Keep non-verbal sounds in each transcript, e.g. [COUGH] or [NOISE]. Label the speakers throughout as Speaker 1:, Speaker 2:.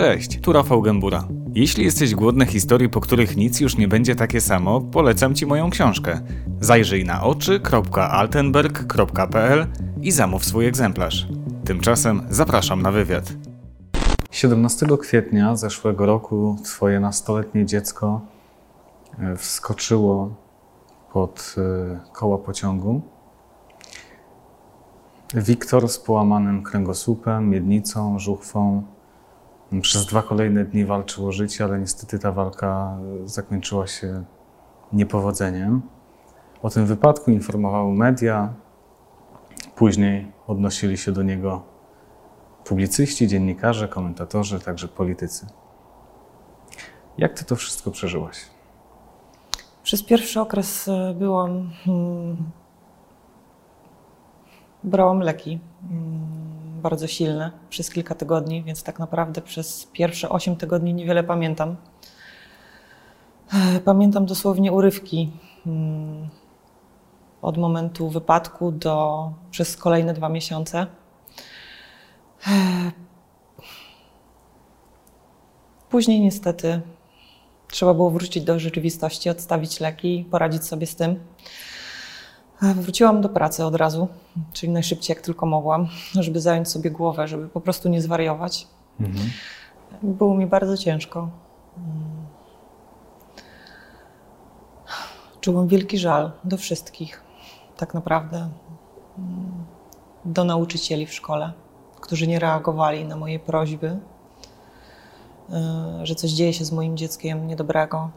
Speaker 1: Cześć, tu Rafał Gębura. Jeśli jesteś głodny historii, po których nic już nie będzie takie samo, polecam Ci moją książkę. Zajrzyj na oczy.altenberg.pl i zamów swój egzemplarz. Tymczasem zapraszam na wywiad. 17 kwietnia zeszłego roku Twoje nastoletnie dziecko e, wskoczyło pod e, koła pociągu. Wiktor z połamanym kręgosłupem, miednicą, żuchwą. Przez dwa kolejne dni walczył o życie, ale niestety ta walka zakończyła się niepowodzeniem. O tym wypadku informowały media. Później odnosili się do niego publicyści, dziennikarze, komentatorzy, także politycy. Jak ty to wszystko przeżyłaś?
Speaker 2: Przez pierwszy okres e, byłam. Hmm, brałam leki hmm, bardzo silne przez kilka tygodni, więc tak naprawdę przez pierwsze 8 tygodni niewiele pamiętam. E, pamiętam dosłownie urywki hmm, od momentu wypadku do przez kolejne dwa miesiące. E, później niestety trzeba było wrócić do rzeczywistości, odstawić leki poradzić sobie z tym. Wróciłam do pracy od razu, czyli najszybciej jak tylko mogłam, żeby zająć sobie głowę, żeby po prostu nie zwariować. Mhm. Było mi bardzo ciężko. Czułam wielki żal do wszystkich, tak naprawdę. Do nauczycieli w szkole, którzy nie reagowali na moje prośby, e, że coś dzieje się z moim dzieckiem niedobrego.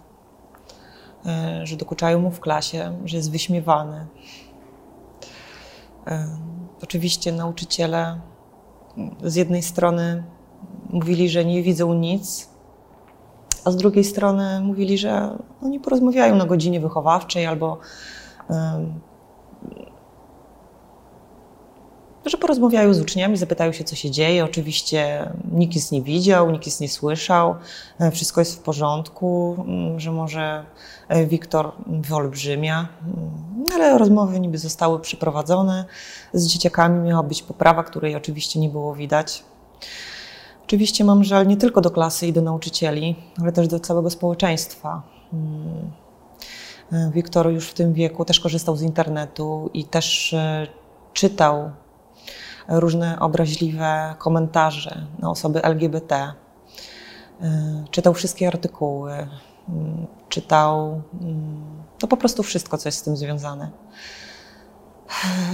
Speaker 2: E, że dokuczają mu w klasie, że jest wyśmiewany. E, oczywiście nauczyciele z jednej strony mówili, że nie widzą nic, a z drugiej strony mówili, że oni porozmawiają na godzinie wychowawczej albo że porozmawiają z uczniami, zapytają się, co się dzieje. Oczywiście nikt nic nie widział, nikt nic nie słyszał, e, wszystko jest w porządku, mm, że może e, Wiktor wyolbrzymia, mm, ale rozmowy niby zostały przeprowadzone. Z dzieciakami miała być poprawa, której oczywiście nie było widać. Oczywiście mam żal nie tylko do klasy i do nauczycieli, ale też do całego społeczeństwa. Mm. E, Wiktor już w tym wieku też korzystał z internetu i też czytał różne obraźliwe komentarze na osoby LGBT. Y, czytał wszystkie artykuły, czytał to po prostu wszystko, co jest z tym związane.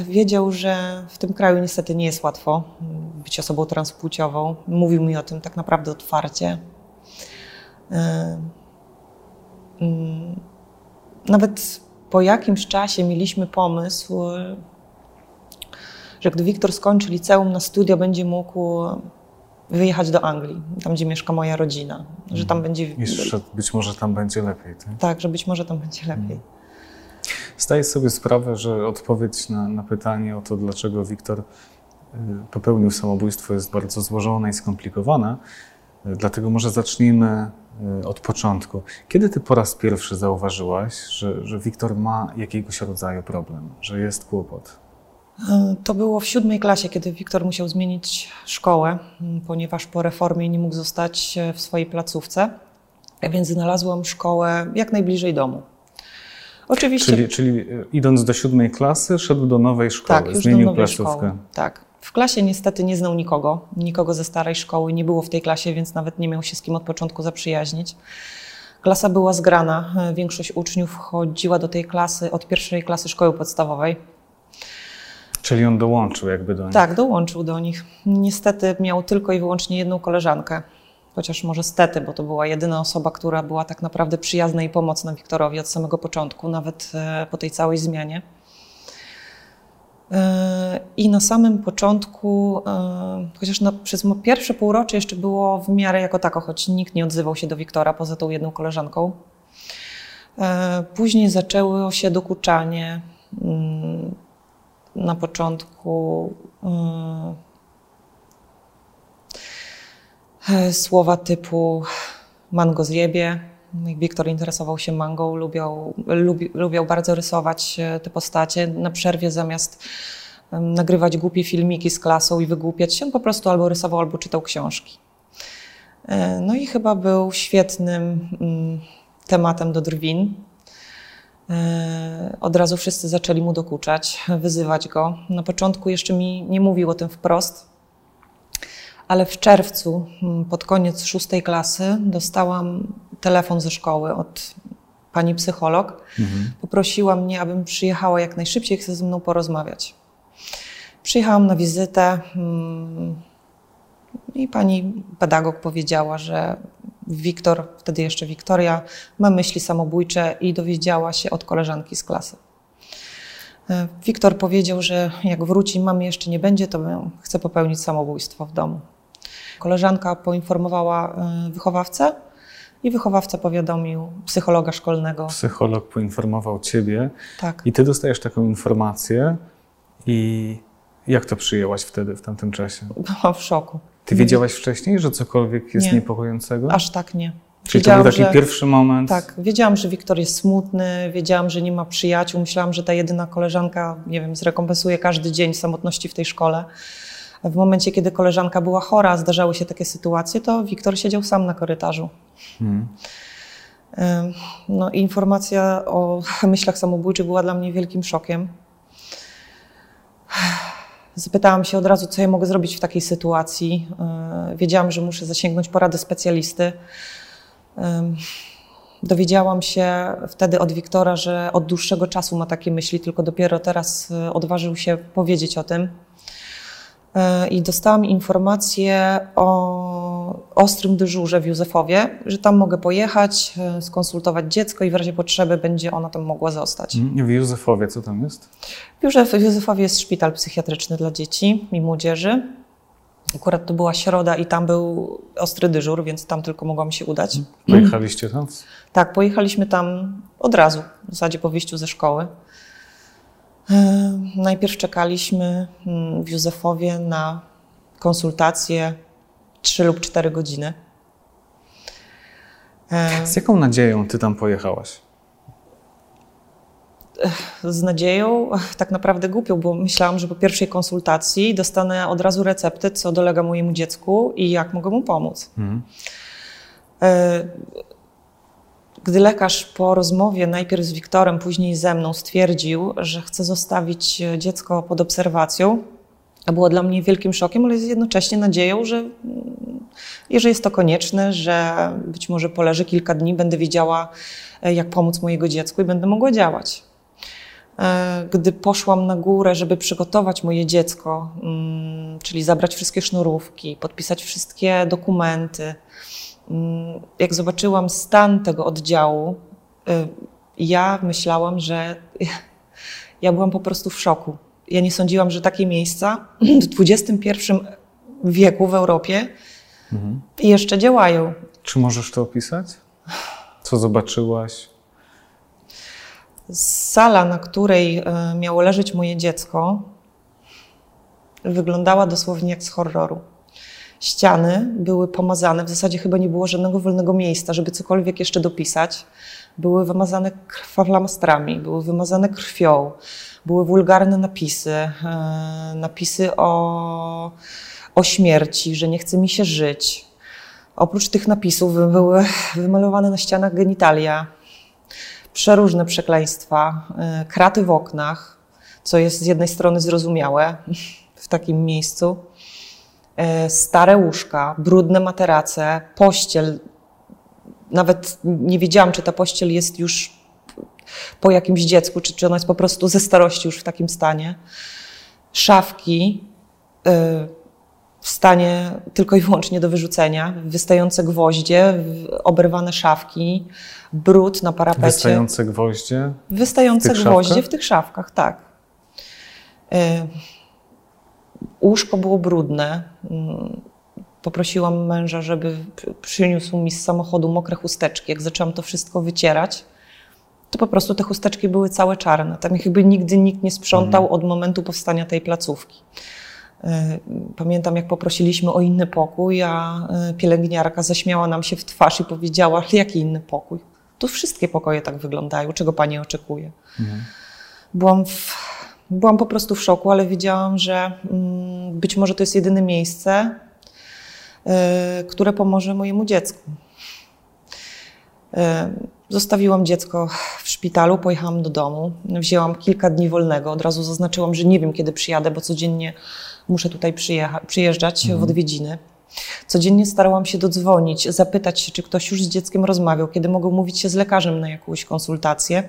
Speaker 2: Wiedział, że w tym kraju niestety nie jest łatwo być osobą transpłciową. Mówił mi o tym tak naprawdę otwarcie. Y, nawet po jakimś czasie mieliśmy pomysł, że gdy Wiktor skończy liceum na studia, będzie mógł wyjechać do Anglii, tam gdzie mieszka moja rodzina, że tam mhm. będzie...
Speaker 1: I że być może tam będzie lepiej, tak?
Speaker 2: Tak, że być może tam będzie lepiej. Mhm.
Speaker 1: Zdaję sobie sprawę, że odpowiedź na, na pytanie o to, dlaczego Wiktor y, popełnił samobójstwo jest bardzo złożona i skomplikowana, y, dlatego może zacznijmy y, od początku. Kiedy ty po raz pierwszy zauważyłaś, że, że Wiktor ma jakiegoś rodzaju problem, że jest kłopot?
Speaker 2: To było w siódmej klasie, kiedy Wiktor musiał zmienić szkołę, ponieważ po reformie nie mógł zostać w swojej placówce, więc znalazłam szkołę jak najbliżej domu.
Speaker 1: Oczywiście. Czyli, czyli e, idąc do siódmej klasy, szedł do nowej szkoły,
Speaker 2: tak, już zmienił do nowej placówkę. Szkoły. Tak. W klasie niestety nie znał nikogo, nikogo ze starej szkoły nie było w tej klasie, więc nawet nie miał się z kim od początku zaprzyjaźnić. Klasa była zgrana. Większość uczniów chodziła do tej klasy od pierwszej klasy szkoły podstawowej.
Speaker 1: Czyli on dołączył jakby do nich?
Speaker 2: Tak, dołączył do nich. Niestety miał tylko i wyłącznie jedną koleżankę. Chociaż może stety, bo to była jedyna osoba, która była tak naprawdę przyjazna i pomocna Wiktorowi od samego początku, nawet e, po tej całej zmianie. E, I na samym początku, e, chociaż na, przez pierwsze półrocze jeszcze było w miarę jako tako, choć nikt nie odzywał się do Wiktora poza tą jedną koleżanką. Później zaczęło się dokuczanie mm, na początku yy, słowa typu mango zjebie. Wiktor interesował się mangą, lubiał, lubi, lubiał bardzo rysować e, te postacie. Na przerwie zamiast nagrywać głupie filmiki z klasą i wygłupiać się, po prostu albo rysował, albo czytał książki. E, No i chyba był świetnym mm, tematem do drwin. E, Od razu wszyscy zaczęli mu dokuczać, wyzywać go. Na początku jeszcze mi nie mówił o tym wprost, ale w czerwcu, mm, pod koniec szóstej klasy, dostałam telefon ze szkoły od pani psycholog. Poprosiła mnie, abym przyjechała jak najszybciej, chce ze mną porozmawiać. Przyjechałam na wizytę mm, i pani pedagog powiedziała, że Wiktor, wtedy jeszcze Wiktoria, ma myśli samobójcze i dowiedziała się od koleżanki z klasy. E, Wiktor powiedział, że jak wróci, mamy jeszcze nie będzie, to chce popełnić samobójstwo w domu. Koleżanka poinformowała e, wychowawcę i wychowawca powiadomił psychologa szkolnego.
Speaker 1: Psycholog poinformował ciebie
Speaker 2: Tak.
Speaker 1: i ty dostajesz taką informację i jak to przyjęłaś wtedy, w tamtym czasie?
Speaker 2: Byłam w szoku.
Speaker 1: Ty wiedziałaś wcześniej, że cokolwiek jest
Speaker 2: Nie.
Speaker 1: niepokojącego?
Speaker 2: Aż tak nie.
Speaker 1: Czyli to był taki
Speaker 2: że-
Speaker 1: pierwszy moment?
Speaker 2: Tak, wiedziałam, że Wiktor jest smutny, wiedziałam, że nie ma przyjaciół. Myślałam, że ta jedyna koleżanka, nie wiem, zrekompensuje każdy dzień samotności w tej szkole. W momencie, kiedy koleżanka była chora, zdarzały się takie sytuacje, to Wiktor siedział sam na korytarzu. Ym, No i informacja o [LAUGHS] myślach samobójczych była dla mnie wielkim szokiem. Zapytałam się od razu, co ja mogę zrobić w takiej sytuacji. Yy, Wiedziałam, że muszę zasięgnąć porady specjalisty. Dowiedziałam się wtedy od Wiktora, że od dłuższego czasu ma takie myśli, tylko dopiero teraz y, odważył się powiedzieć o tym. Y, I dostałam informację o ostrym dyżurze w Józefowie, że tam mogę pojechać, y, skonsultować dziecko i w razie potrzeby będzie ona tam mogła zostać.
Speaker 1: Mhm. W Józefowie co tam jest?
Speaker 2: W Józef- w Józefowie jest szpital psychiatryczny dla dzieci i młodzieży. Akurat to była środa i tam był ostry dyżur, więc tam tylko mogłam się udać.
Speaker 1: Pojechaliście tam? [CLEARS THROAT]
Speaker 2: Tak, pojechaliśmy tam od razu, w zasadzie po wyjściu ze szkoły. E, Najpierw czekaliśmy mm, w Józefowie na konsultację 3 lub 4 godziny.
Speaker 1: Z jaką nadzieją ty tam pojechałaś?
Speaker 2: Z nadzieją, tak naprawdę głupią, bo myślałam, że po pierwszej konsultacji dostanę od razu receptę, co dolega mojemu dziecku i jak mogę mu pomóc.
Speaker 1: Mhm.
Speaker 2: E, Gdy lekarz po rozmowie najpierw z Wiktorem, później ze mną stwierdził, że chce zostawić dziecko pod obserwacją, było dla mnie wielkim szokiem, ale jednocześnie nadzieją, że, i że jest to konieczne, że być może poleży kilka dni, będę wiedziała, e, jak pomóc mojego dziecku i będę mogła działać. E, Gdy poszłam na górę, żeby przygotować moje dziecko, mm, czyli zabrać wszystkie sznurówki, podpisać wszystkie dokumenty, Mm, jak zobaczyłam stan tego oddziału, y, ja myślałam, że [LAUGHS] ja byłam po prostu w szoku. Ja nie sądziłam, że takie miejsca w XXI wieku w Europie
Speaker 1: Mhm.
Speaker 2: jeszcze działają.
Speaker 1: Czy możesz to opisać? Co zobaczyłaś?
Speaker 2: Sala, na której e, miało leżeć moje dziecko, wyglądała dosłownie jak z horroru. Ściany były pomazane, w zasadzie chyba nie było żadnego wolnego miejsca, żeby cokolwiek jeszcze dopisać. Były wymazane krwawlamastrami, były wymazane krwią, były wulgarne napisy, e, napisy o, o śmierci, że nie chce mi się żyć. Oprócz tych napisów były wymalowane na ścianach genitalia, przeróżne przekleństwa, y, kraty w oknach, co jest z jednej strony zrozumiałe w takim miejscu, y, stare łóżka, brudne materace, pościel. Nawet nie wiedziałam, czy ta pościel jest już po jakimś dziecku, czy, czy ona jest po prostu ze starości już w takim stanie. Szafki y, w stanie tylko i wyłącznie do wyrzucenia, wystające gwoździe, oberwane szafki, brud na parapecie.
Speaker 1: Wystające gwoździe?
Speaker 2: Wystające
Speaker 1: W
Speaker 2: gwoździe
Speaker 1: szafkach?
Speaker 2: w tych szafkach, tak. Y, Łóżko było brudne. Mm, Poprosiłam męża, żeby przyniósł mi z samochodu mokre chusteczki. Jak zaczęłam to wszystko wycierać, to po prostu te chusteczki były całe czarne. Tam jakby nigdy nikt nie sprzątał od momentu powstania tej placówki. Y, Pamiętam, jak poprosiliśmy o inny pokój, a y, pielęgniarka zaśmiała nam się w twarz i powiedziała, jaki inny pokój? Tu wszystkie pokoje tak wyglądają, czego pani oczekuje?
Speaker 1: Mhm.
Speaker 2: Byłam, w, byłam po prostu w szoku, ale wiedziałam, że mm, być może to jest jedyne miejsce, e, które pomoże mojemu dziecku. E, Zostawiłam dziecko w szpitalu, pojechałam do domu, wzięłam kilka dni wolnego. Od razu zaznaczyłam, że nie wiem, kiedy przyjadę, bo codziennie muszę tutaj przyjeżdżać w odwiedziny. Codziennie starałam się dodzwonić, zapytać się, czy ktoś już z dzieckiem rozmawiał, kiedy mogą mówić się z lekarzem na jakąś konsultację.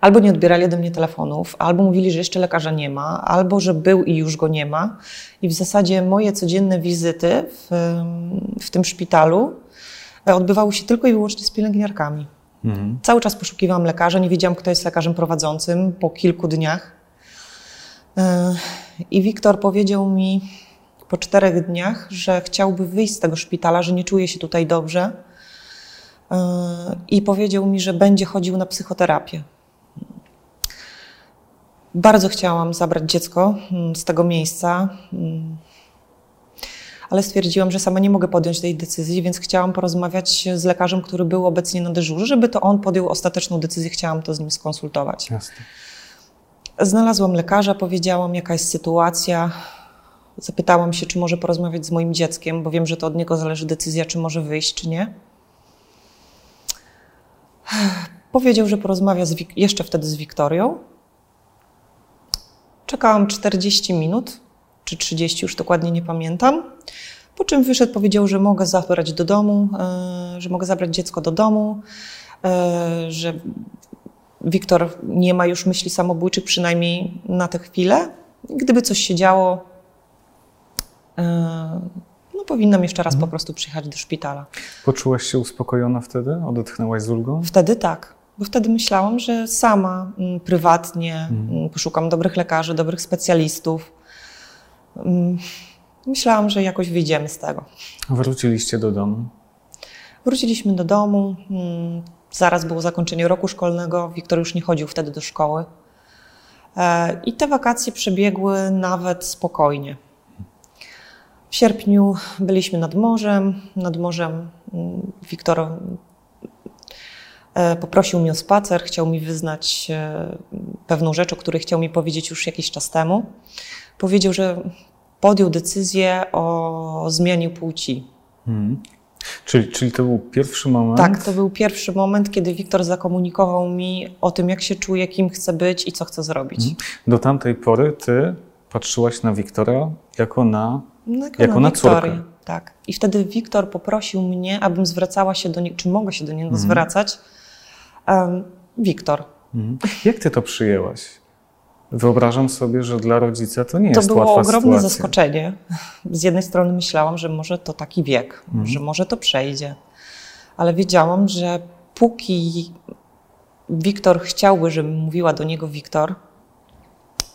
Speaker 2: Albo nie odbierali ode mnie telefonów, albo mówili, że jeszcze lekarza nie ma, albo że był i już go nie ma. I w zasadzie moje codzienne wizyty w, w tym szpitalu odbywały się tylko i wyłącznie z pielęgniarkami.
Speaker 1: Mhm.
Speaker 2: Cały czas poszukiwałam lekarza, nie wiedziałam, kto jest lekarzem prowadzącym po kilku dniach. E, I Wiktor powiedział mi po czterech dniach, że chciałby wyjść z tego szpitala, że nie czuje się tutaj dobrze. E, I powiedział mi, że będzie chodził na psychoterapię. Bardzo chciałam zabrać dziecko mm, z tego miejsca, mm, ale stwierdziłam, że sama nie mogę podjąć tej decyzji, więc chciałam porozmawiać z lekarzem, który był obecnie na dyżurze, żeby to on podjął ostateczną decyzję. Chciałam to z nim skonsultować.
Speaker 1: Jasne.
Speaker 2: Znalazłam lekarza, powiedziałam, jaka jest sytuacja. Zapytałam się, czy może porozmawiać z moim dzieckiem, bo wiem, że to od niego zależy decyzja, czy może wyjść, czy nie. Powiedział, że porozmawia jeszcze wtedy z Wiktorią. Czekałam 40 minut, czy 30, już dokładnie nie pamiętam. Po czym wyszedł, powiedział, że mogę zabrać do domu, e, że mogę zabrać dziecko do domu, e, że Wiktor nie ma już myśli samobójczych, przynajmniej na tę chwilę. Gdyby coś się działo, e, no powinnam jeszcze raz po prostu przyjechać do szpitala.
Speaker 1: Poczułaś się uspokojona wtedy? Odetchnęłaś z ulgą?
Speaker 2: Wtedy tak, bo wtedy myślałam, że sama mm, prywatnie mm, poszukam dobrych lekarzy, dobrych specjalistów. Mm, Myślałam, że jakoś wyjdziemy z tego.
Speaker 1: Wróciliście do domu.
Speaker 2: Wróciliśmy do domu. Mm, Zaraz było zakończenie roku szkolnego. Wiktor już nie chodził wtedy do szkoły. E, I te wakacje przebiegły nawet spokojnie. W sierpniu byliśmy nad morzem. Nad morzem mm, Wiktor e, poprosił mnie o spacer, chciał mi wyznać e, pewną rzecz, o której chciał mi powiedzieć już jakiś czas temu. Powiedział, że podjął decyzję o zmianie płci.
Speaker 1: Mhm. Czyli, czyli to był pierwszy moment?
Speaker 2: Tak, to był pierwszy moment, kiedy Wiktor zakomunikował mi o tym, jak się czuje, kim chce być i co chce zrobić.
Speaker 1: Do tamtej pory ty patrzyłaś na Wiktora jako na...
Speaker 2: No,
Speaker 1: Jako na
Speaker 2: Wiktorię.
Speaker 1: córkę.
Speaker 2: Tak. I wtedy Wiktor poprosił mnie, abym zwracała się do niego, czy mogę się do niego zwracać. Um, Wiktor.
Speaker 1: Mhm. Jak ty to przyjęłaś? Wyobrażam sobie, że dla rodzica to nie
Speaker 2: To
Speaker 1: jest
Speaker 2: było
Speaker 1: łatwa
Speaker 2: ogromne
Speaker 1: sytuacja.
Speaker 2: zaskoczenie. Z jednej strony myślałam, że może to taki wiek,
Speaker 1: Mhm.
Speaker 2: że może to przejdzie. Ale wiedziałam, że póki Wiktor chciałby, żebym mówiła do niego Wiktor,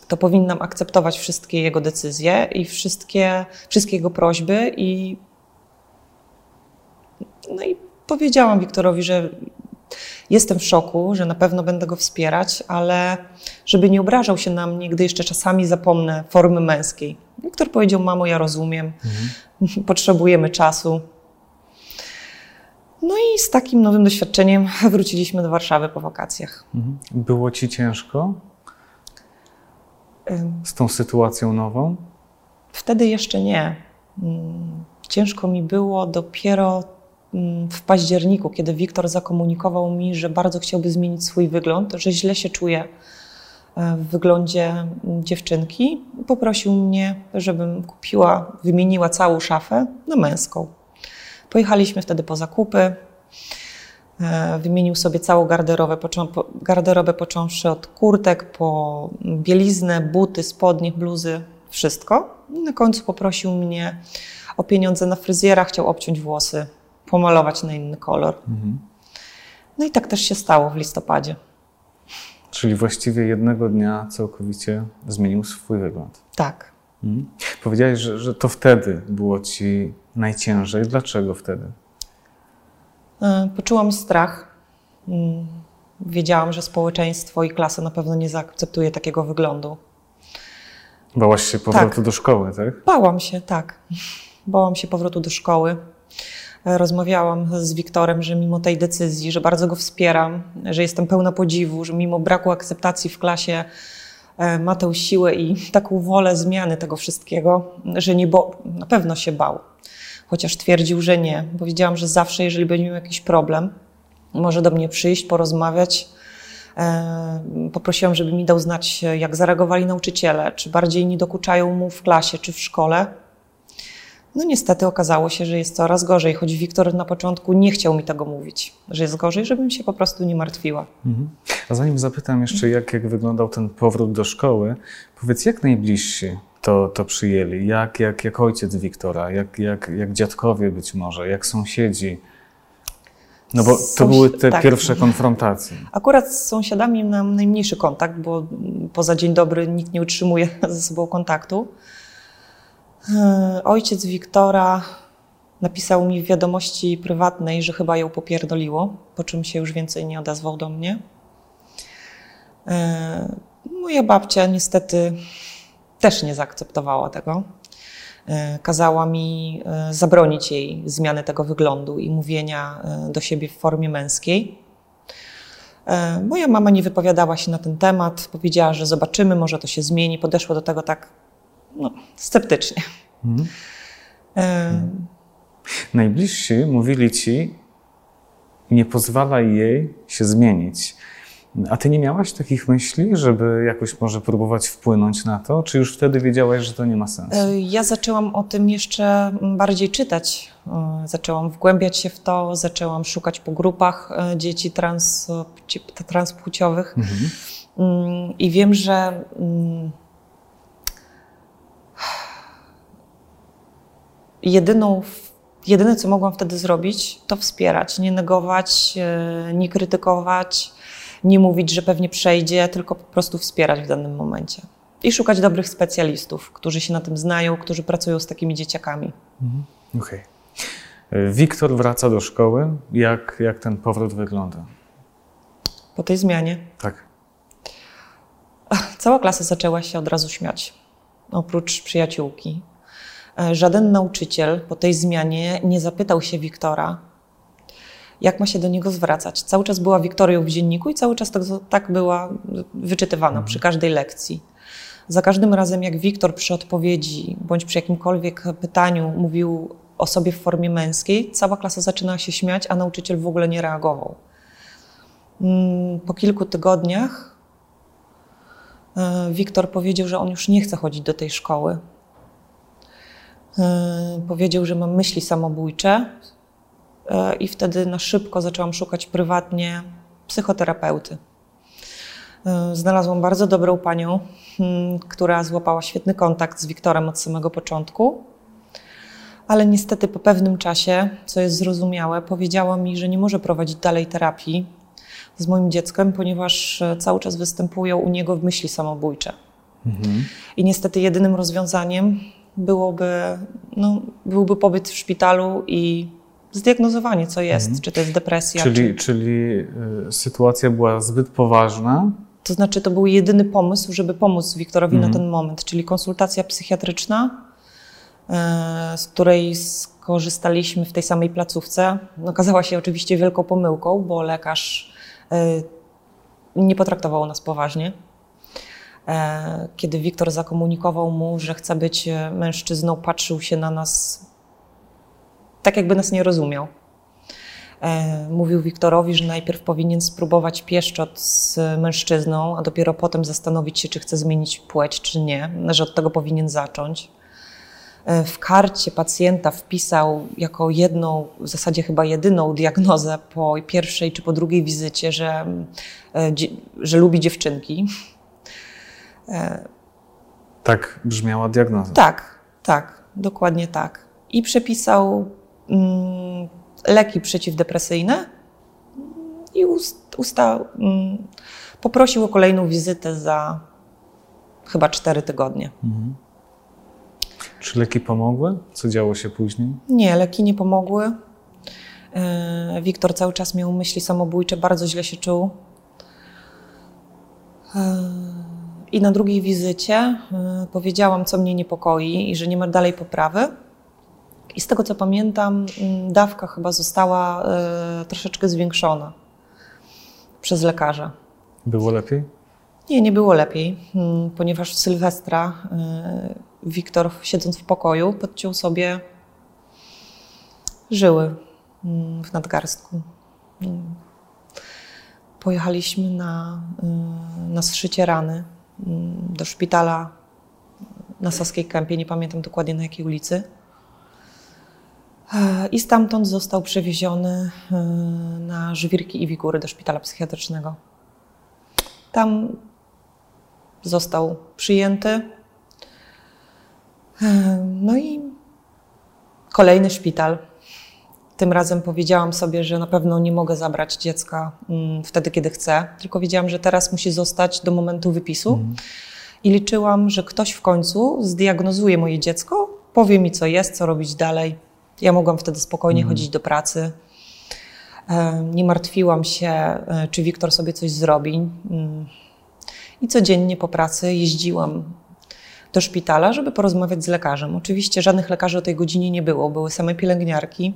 Speaker 2: to powinnam akceptować wszystkie jego decyzje i wszystkie, wszystkie jego prośby i no i powiedziałam Wiktorowi, że jestem w szoku, że na pewno będę go wspierać, ale żeby nie obrażał się na mnie, gdy jeszcze czasami zapomnę formy męskiej. Wiktor powiedział, mamo, ja rozumiem, potrzebujemy czasu. No i z takim nowym doświadczeniem wróciliśmy do Warszawy po wakacjach.
Speaker 1: Mhm. Było ci ciężko z tą sytuacją nową?
Speaker 2: Wtedy jeszcze nie. Mm, Ciężko mi było dopiero w październiku, kiedy Wiktor zakomunikował mi, że bardzo chciałby zmienić swój wygląd, że źle się czuje e, w wyglądzie mm, dziewczynki. Poprosił mnie, żebym kupiła, wymieniła całą szafę na męską. Pojechaliśmy wtedy po zakupy. E, Wymienił sobie całą garderobę, garderobę począwszy od kurtek po bieliznę, buty, spodnie, bluzy, wszystko. I na końcu poprosił mnie o pieniądze na fryzjera, chciał obciąć włosy, pomalować na inny kolor.
Speaker 1: Mhm.
Speaker 2: No i tak też się stało w listopadzie.
Speaker 1: Czyli właściwie jednego dnia całkowicie zmienił swój wygląd.
Speaker 2: Tak.
Speaker 1: Mhm. Powiedziałeś, że, że to wtedy było ci najciężej. Dlaczego wtedy?
Speaker 2: E, Poczułam strach. Mm, Wiedziałam, że społeczeństwo i klasa na pewno nie zaakceptuje takiego wyglądu.
Speaker 1: Bałaś się powrotu
Speaker 2: Tak.
Speaker 1: do szkoły, tak?
Speaker 2: Bałam się, tak. Bałam się powrotu do szkoły. Rozmawiałam z Wiktorem, że mimo tej decyzji, że bardzo go wspieram, że jestem pełna podziwu, że mimo braku akceptacji w klasie e, ma tę siłę i [LAUGHS] taką wolę zmiany tego wszystkiego, że nie bo na pewno się bał. Chociaż twierdził, że nie. Powiedziałam, że zawsze, jeżeli będzie miał jakiś problem, może do mnie przyjść, porozmawiać. E, poprosiłam, żeby mi dał znać, jak zareagowali nauczyciele, czy bardziej nie dokuczają mu w klasie, czy w szkole. No niestety okazało się, że jest coraz gorzej, choć Wiktor na początku nie chciał mi tego mówić, że jest gorzej, żebym się po prostu nie martwiła.
Speaker 1: Mhm. A zanim zapytam jeszcze, jak, jak wyglądał ten powrót do szkoły, powiedz, jak najbliżsi to, to przyjęli? Jak, jak, jak ojciec Wiktora, jak, jak, jak dziadkowie być może, jak sąsiedzi? No bo to były te
Speaker 2: tak.
Speaker 1: pierwsze konfrontacje.
Speaker 2: Akurat z sąsiadami mam najmniejszy kontakt, bo poza dzień dobry nikt nie utrzymuje [LAUGHS] ze sobą kontaktu. E, Ojciec Wiktora napisał mi w wiadomości prywatnej, że chyba ją popierdoliło, po czym się już więcej nie odezwał do mnie. E, Moja babcia niestety też nie zaakceptowała tego. E, Kazała mi zabronić jej zmiany tego wyglądu i mówienia do siebie w formie męskiej. Moja mama nie wypowiadała się na ten temat, powiedziała, że zobaczymy, może to się zmieni. Podeszła do tego tak no, sceptycznie.
Speaker 1: Mhm.
Speaker 2: E,
Speaker 1: Najbliżsi mówili ci, nie pozwalaj jej się zmienić. A ty nie miałaś takich myśli, żeby jakoś może próbować wpłynąć na to? Czy już wtedy wiedziałaś, że to nie ma sensu?
Speaker 2: E, Ja zaczęłam o tym jeszcze bardziej czytać. E, Zaczęłam wgłębiać się w to, zaczęłam szukać po grupach dzieci trans, transpłciowych.
Speaker 1: Mhm.
Speaker 2: Mm, I wiem, że jedyną, jedyne, co mogłam wtedy zrobić, to wspierać, nie negować, e, nie krytykować, nie mówić, że pewnie przejdzie, tylko po prostu wspierać w danym momencie. I szukać dobrych specjalistów, którzy się na tym znają, którzy pracują z takimi dzieciakami.
Speaker 1: Okej. E, Wiktor wraca do szkoły. Jak, jak ten powrót wygląda?
Speaker 2: Po tej zmianie
Speaker 1: Tak.
Speaker 2: Cała klasa zaczęła się od razu śmiać, oprócz przyjaciółki. E, Żaden nauczyciel po tej zmianie nie zapytał się Wiktora, jak ma się do niego zwracać. Cały czas była Wiktorią w dzienniku i cały czas tak, tak była wyczytywana przy każdej lekcji. Za każdym razem, jak Wiktor przy odpowiedzi bądź przy jakimkolwiek pytaniu mówił o sobie w formie męskiej, cała klasa zaczynała się śmiać, a nauczyciel w ogóle nie reagował. Mm, Po kilku tygodniach E, Wiktor powiedział, że on już nie chce chodzić do tej szkoły. E, Powiedział, że mam myśli samobójcze E, i wtedy na szybko zaczęłam szukać prywatnie psychoterapeuty. E, Znalazłam bardzo dobrą panią, która złapała świetny kontakt z Wiktorem od samego początku, ale niestety po pewnym czasie, co jest zrozumiałe, powiedziała mi, że nie może prowadzić dalej terapii z moim dzieckiem, ponieważ cały czas występują u niego myśli samobójcze.
Speaker 1: Mhm.
Speaker 2: I niestety jedynym rozwiązaniem byłoby, no, byłby pobyt w szpitalu i zdiagnozowanie, co jest, czy to jest depresja.
Speaker 1: Czyli,
Speaker 2: Czy,
Speaker 1: czyli y, sytuacja była zbyt poważna.
Speaker 2: to znaczy, to był jedyny pomysł, żeby pomóc Wiktorowi
Speaker 1: Mhm.
Speaker 2: na ten moment, czyli konsultacja psychiatryczna, e, z której skorzystaliśmy w tej samej placówce. Okazała się oczywiście wielką pomyłką, bo lekarz e, nie potraktował nas poważnie. E, Kiedy Wiktor zakomunikował mu, że chce być e, mężczyzną, patrzył się na nas tak, jakby nas nie rozumiał. E, Mówił Wiktorowi, że najpierw powinien spróbować pieszczot z mężczyzną, a dopiero potem zastanowić się, czy chce zmienić płeć, czy nie, że od tego powinien zacząć. W karcie pacjenta wpisał jako jedną, w zasadzie chyba jedyną diagnozę po pierwszej czy po drugiej wizycie, że, że lubi dziewczynki.
Speaker 1: Tak brzmiała diagnoza.
Speaker 2: Tak, tak, dokładnie tak. I przepisał mm, leki przeciwdepresyjne i ust, mm, poprosił o kolejną wizytę za chyba cztery tygodnie.
Speaker 1: Czy leki pomogły? Co działo się później?
Speaker 2: Nie, leki nie pomogły. E, Wiktor cały czas miał myśli samobójcze, bardzo źle się czuł. E, I na drugiej wizycie e, powiedziałam, co mnie niepokoi i że nie ma dalej poprawy. I z tego co pamiętam, mm, dawka chyba została e, troszeczkę zwiększona przez lekarza.
Speaker 1: Było lepiej?
Speaker 2: Nie, nie było lepiej, mm, ponieważ w Sylwestra y, Wiktor, siedząc w pokoju, podciął sobie żyły mm, w nadgarstku. Pojechaliśmy na, na zszycie rany do szpitala na Saskiej Kępie, nie pamiętam dokładnie na jakiej ulicy. E, I stamtąd został przewieziony y, na żwirki i wigury do szpitala psychiatrycznego. Tam został przyjęty. E, no i kolejny szpital. Tym razem powiedziałam sobie, że na pewno nie mogę zabrać dziecka mm, wtedy, kiedy chcę, tylko wiedziałam, że teraz musi zostać do momentu wypisu. Mhm. I liczyłam, że ktoś w końcu zdiagnozuje moje dziecko, powie mi, co jest, co robić dalej. Ja mogłam wtedy spokojnie mhm. chodzić do pracy. E, nie martwiłam się, e, czy Wiktor sobie coś zrobi. Mm. I codziennie po pracy jeździłam do szpitala, żeby porozmawiać z lekarzem. Oczywiście żadnych lekarzy o tej godzinie nie było, były same pielęgniarki.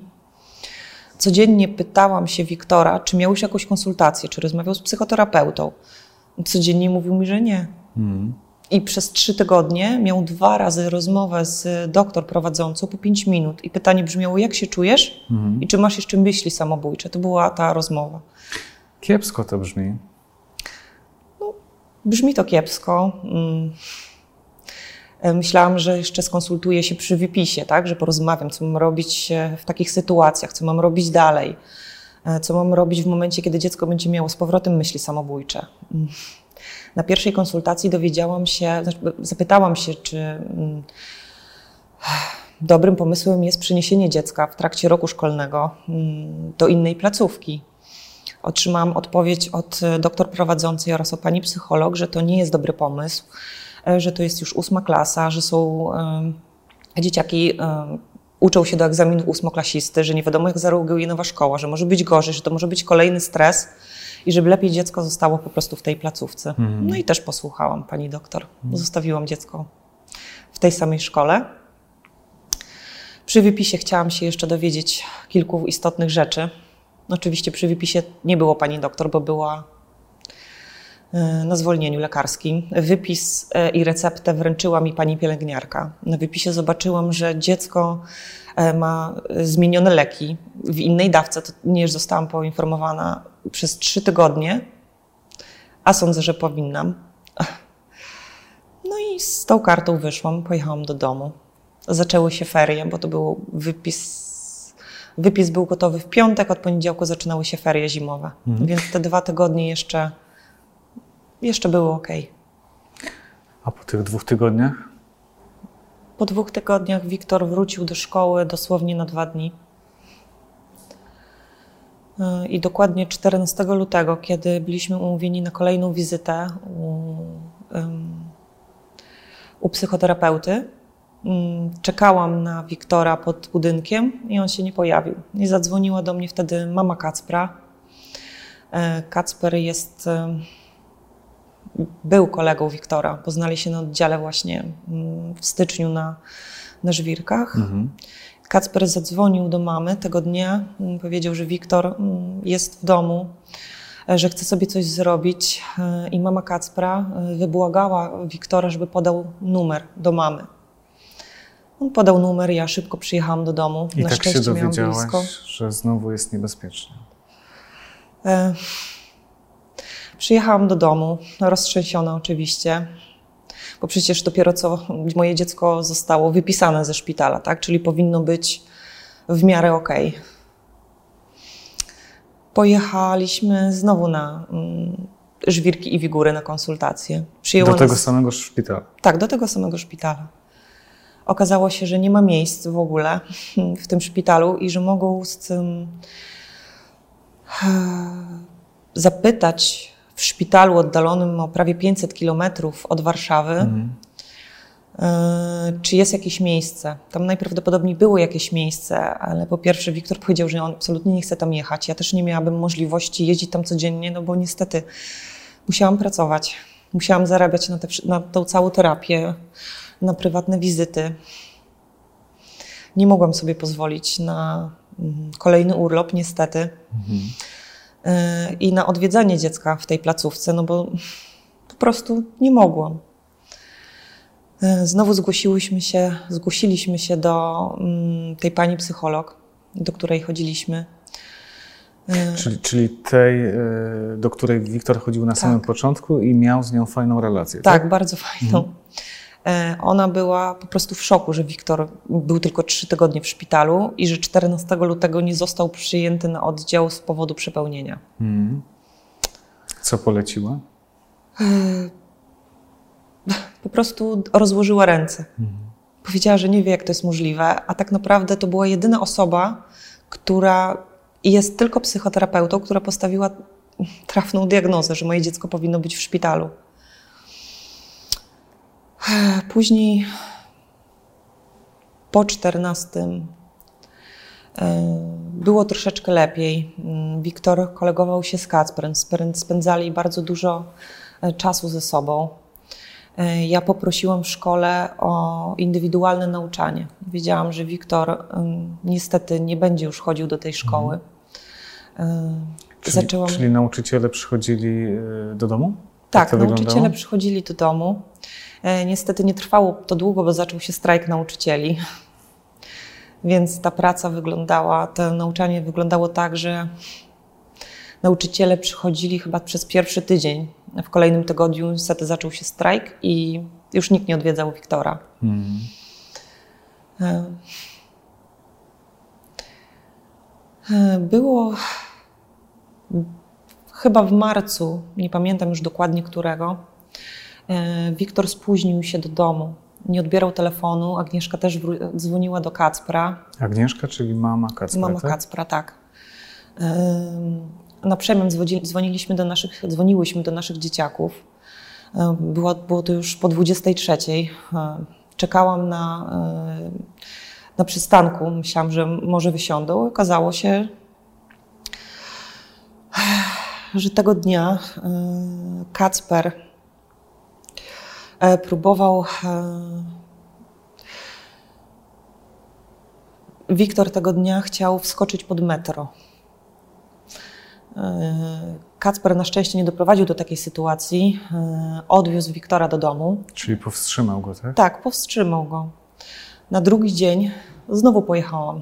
Speaker 2: Codziennie pytałam się Wiktora, czy miał już jakąś konsultację, czy rozmawiał z psychoterapeutą. Codziennie mówił mi, że nie. Mm. I przez trzy tygodnie miał dwa razy rozmowę z doktor prowadzącą po pięć minut. I pytanie brzmiało, jak się czujesz mm. i czy masz jeszcze myśli samobójcze. To była ta rozmowa.
Speaker 1: Kiepsko to brzmi.
Speaker 2: No, brzmi to kiepsko. Mm. E, myślałam, że jeszcze skonsultuję się przy wypisie, tak? że porozmawiam, co mam robić e, w takich sytuacjach, co mam robić dalej, e, co mam robić w momencie, kiedy dziecko będzie miało z powrotem myśli samobójcze. Na pierwszej konsultacji dowiedziałam się, znaczy zapytałam się, czy mm, dobrym pomysłem jest przeniesienie dziecka w trakcie roku szkolnego mm, do innej placówki. Otrzymałam odpowiedź od doktor prowadzącej oraz od pani psycholog, że to nie jest dobry pomysł, że to jest już ósma klasa, że są dzieciaki uczą się do egzaminu ósmoklasisty, że nie wiadomo jak zareaguje nowa szkoła, że może być gorzej, że to może być kolejny stres i żeby lepiej dziecko zostało po prostu w tej placówce. Mhm. No i też posłuchałam pani doktor. Mhm. Zostawiłam dziecko w tej samej szkole. Przy wypisie chciałam się jeszcze dowiedzieć kilku istotnych rzeczy. Oczywiście przy wypisie nie było pani doktor, bo była e, na zwolnieniu lekarskim. Wypis e, i receptę wręczyła mi pani pielęgniarka. Na wypisie zobaczyłam, że dziecko e, ma zmienione leki w innej dawce. To nie zostałam poinformowana przez trzy tygodnie, a sądzę, że powinnam. No i z tą kartą wyszłam, pojechałam do domu. Zaczęły się ferie, bo to był wypis. Wypis był gotowy w piątek, od poniedziałku zaczynały się ferie zimowe. Mhm. Więc te dwa tygodnie jeszcze, jeszcze były ok.
Speaker 1: A po tych dwóch tygodniach?
Speaker 2: Po dwóch tygodniach Wiktor wrócił do szkoły dosłownie na dwa dni. E, I dokładnie 14 lutego, kiedy byliśmy umówieni na kolejną wizytę u, um, u psychoterapeuty, um, czekałam na Wiktora pod budynkiem i on się nie pojawił. I zadzwoniła do mnie wtedy mama Kacpra. E, Kacper jest, był kolegą Wiktora. Poznali się na oddziale właśnie mm, w styczniu na, na żwirkach. Mhm. Kacper zadzwonił do mamy tego dnia, mm, powiedział, że Wiktor mm, jest w domu, e, że chce sobie coś zrobić e, i mama Kacpra e, wybłagała Wiktora, żeby podał numer do mamy. On podał numer, ja szybko przyjechałam do domu.
Speaker 1: I Na tak szczęście się dowiedziałaś, blisko. że znowu jest niebezpiecznie. E,
Speaker 2: przyjechałam do domu, roztrzęsiona oczywiście bo przecież dopiero co moje dziecko zostało wypisane ze szpitala, tak? czyli powinno być w miarę okej. Okay. Pojechaliśmy znowu na mm, żwirki i wigury na konsultację.
Speaker 1: Przyjęło do tego nas... samego szpitala?
Speaker 2: Tak, do tego samego szpitala. Okazało się, że nie ma miejsc w ogóle w tym szpitalu i że mogą z tym zapytać w szpitalu oddalonym o prawie 500 kilometrów od Warszawy, mhm. E, czy jest jakieś miejsce. Tam najprawdopodobniej było jakieś miejsce, ale po pierwsze Wiktor powiedział, że on absolutnie nie chce tam jechać. Ja też nie miałabym możliwości jeździć tam codziennie, no bo niestety musiałam pracować. Musiałam zarabiać na, te, na tą całą terapię, na prywatne wizyty. Nie mogłam sobie pozwolić na mm, kolejny urlop, niestety. Mhm. Y, i na odwiedzanie dziecka w tej placówce, no bo po prostu nie mogłam. E, Znowu zgłosiłyśmy się, zgłosiliśmy się do mm, tej pani psycholog, do której chodziliśmy. E,
Speaker 1: Czyli, czyli tej, y, do której Wiktor chodził na samym początku i miał z nią fajną relację.
Speaker 2: Tak, bardzo fajną. E, Ona była po prostu w szoku, że Wiktor był tylko trzy tygodnie w szpitalu i że 14 lutego nie został przyjęty na oddział z powodu przepełnienia.
Speaker 1: Mhm. Co poleciła?
Speaker 2: Po prostu rozłożyła ręce. Powiedziała, że nie wie, jak to jest możliwe, a tak naprawdę to była jedyna osoba, która jest tylko psychoterapeutą, która postawiła trafną diagnozę, że moje dziecko powinno być w szpitalu. [SIGHS] Później po 14 e, było troszeczkę lepiej. Mm, Wiktor kolegował się z Kacprem, spę- spędzali bardzo dużo e, czasu ze sobą. E, Ja poprosiłam w szkole o indywidualne nauczanie. Wiedziałam, że Wiktor ym, niestety nie będzie już chodził do tej szkoły. E,
Speaker 1: Czyli,
Speaker 2: Zaczęłam.
Speaker 1: czyli nauczyciele przychodzili do domu?
Speaker 2: Tak, nauczyciele
Speaker 1: wyglądało?
Speaker 2: przychodzili do domu. E, Niestety nie trwało to długo, bo zaczął się strajk nauczycieli. Więc ta praca wyglądała, to nauczanie wyglądało tak, że nauczyciele przychodzili chyba przez pierwszy tydzień. W kolejnym tygodniu niestety zaczął się strajk i już nikt nie odwiedzał Wiktora.
Speaker 1: Mhm.
Speaker 2: E, e, Było chyba w marcu, nie pamiętam już dokładnie którego, e, Wiktor spóźnił się do domu. Nie odbierał telefonu. Agnieszka też dzwoniła do Kacpra.
Speaker 1: Agnieszka, czyli mama Kacpra,
Speaker 2: Mama
Speaker 1: tak?
Speaker 2: Kacpra, tak. Ym, Na przemian dzwoniliśmy do naszych, dzwoniłyśmy do naszych dzieciaków. Ym, Było, było to już po 23. Ym, Czekałam na, na przystanku. Myślałam, że może wysiądą. Okazało się, że tego dnia ym, Kacper e, próbował e, Wiktor tego dnia chciał wskoczyć pod metro. Kacper na szczęście nie doprowadził do takiej sytuacji. Odwiózł Wiktora do domu.
Speaker 1: Czyli powstrzymał go, tak?
Speaker 2: Tak, powstrzymał go. Na drugi dzień znowu pojechałam.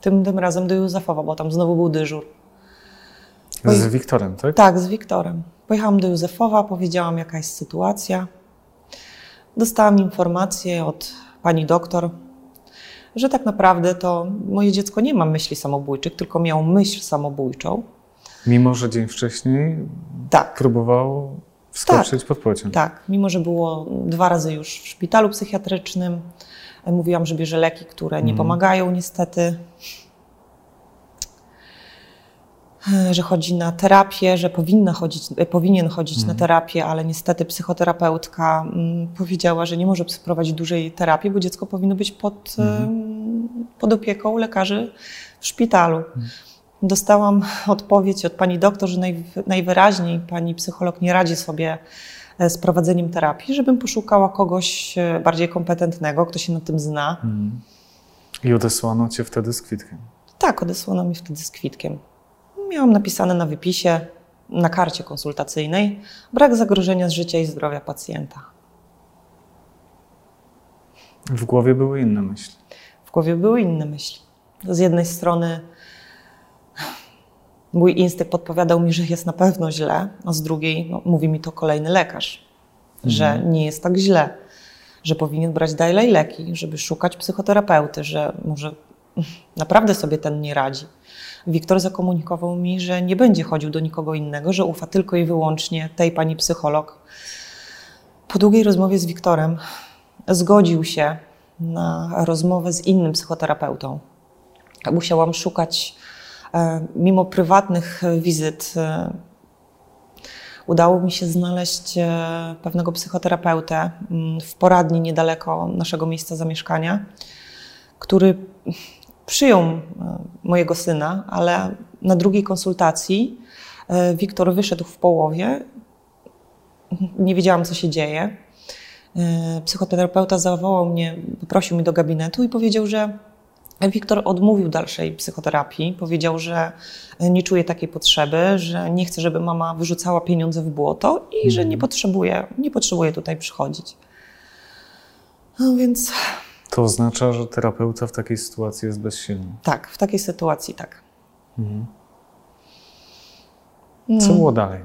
Speaker 2: Tym, tym razem do Józefowa, bo tam znowu był dyżur.
Speaker 1: Z Wiktorem, tak?
Speaker 2: Tak, z Wiktorem. Pojechałam do Józefowa, powiedziałam, jaka jest sytuacja. Dostałam informację od pani doktor, że tak naprawdę to moje dziecko nie ma myśli samobójczych, tylko miało myśl samobójczą.
Speaker 1: Mimo, że dzień wcześniej
Speaker 2: Tak,
Speaker 1: próbował wskoczyć pod pociąg.
Speaker 2: tak. Mimo, że było dwa razy już w szpitalu psychiatrycznym, e, mówiłam, że bierze leki, które nie pomagają niestety. E, Że chodzi na terapię, że powinna chodzić, e, powinien chodzić na terapię, ale niestety psychoterapeutka mm, powiedziała, że nie może przeprowadzić dłużej terapii, bo dziecko powinno być pod, em, pod opieką lekarzy w szpitalu. Dostałam odpowiedź od pani doktor, że naj, najwyraźniej pani psycholog nie radzi sobie e, z prowadzeniem terapii, żebym poszukała kogoś e, bardziej kompetentnego, kto się na tym zna.
Speaker 1: Mhm. I odesłano cię wtedy z kwitkiem.
Speaker 2: Tak, odesłano mi wtedy z kwitkiem. Miałam napisane na wypisie, na karcie konsultacyjnej, brak zagrożenia z życia i zdrowia pacjenta.
Speaker 1: W głowie były inne myśli.
Speaker 2: W głowie były inne myśli. Z jednej strony mój instynkt podpowiadał mi, że jest na pewno źle, a z drugiej no, mówi mi to kolejny lekarz, że nie jest tak źle, że powinien brać dalej leki, żeby szukać psychoterapeuty, że może naprawdę sobie ten nie radzi. Wiktor zakomunikował mi, że nie będzie chodził do nikogo innego, że ufa tylko i wyłącznie tej pani psycholog. Po długiej rozmowie z Wiktorem zgodził się na rozmowę z innym psychoterapeutą. Musiałam szukać, e, mimo prywatnych wizyt, e, udało mi się znaleźć e, pewnego psychoterapeutę mm, w poradni niedaleko naszego miejsca zamieszkania, który przyjął e, mojego syna, ale na drugiej konsultacji e, Wiktor wyszedł w połowie. Nie wiedziałam, co się dzieje. E, Psychoterapeuta zawołał mnie, poprosił mnie do gabinetu i powiedział, że Wiktor odmówił dalszej psychoterapii. Powiedział, że nie czuje takiej potrzeby, że nie chce, żeby mama wyrzucała pieniądze w błoto i że nie potrzebuje, nie potrzebuje tutaj przychodzić. No więc
Speaker 1: To oznacza, że terapeuta w takiej sytuacji jest bezsilny.
Speaker 2: tak, w takiej sytuacji tak.
Speaker 1: Co było dalej?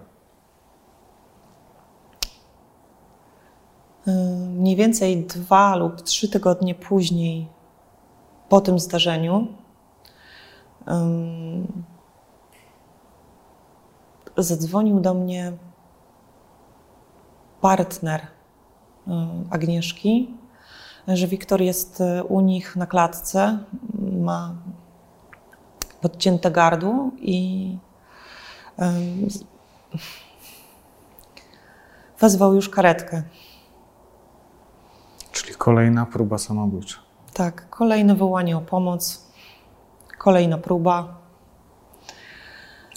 Speaker 2: Y, Mniej więcej dwa lub trzy tygodnie później, po tym zdarzeniu, ym, zadzwonił do mnie partner y, Agnieszki, że Wiktor jest y, u nich na klatce, ma podcięte gardło i wezwał już karetkę.
Speaker 1: Czyli kolejna próba samobójcza.
Speaker 2: Tak, kolejne wołanie o pomoc, kolejna próba.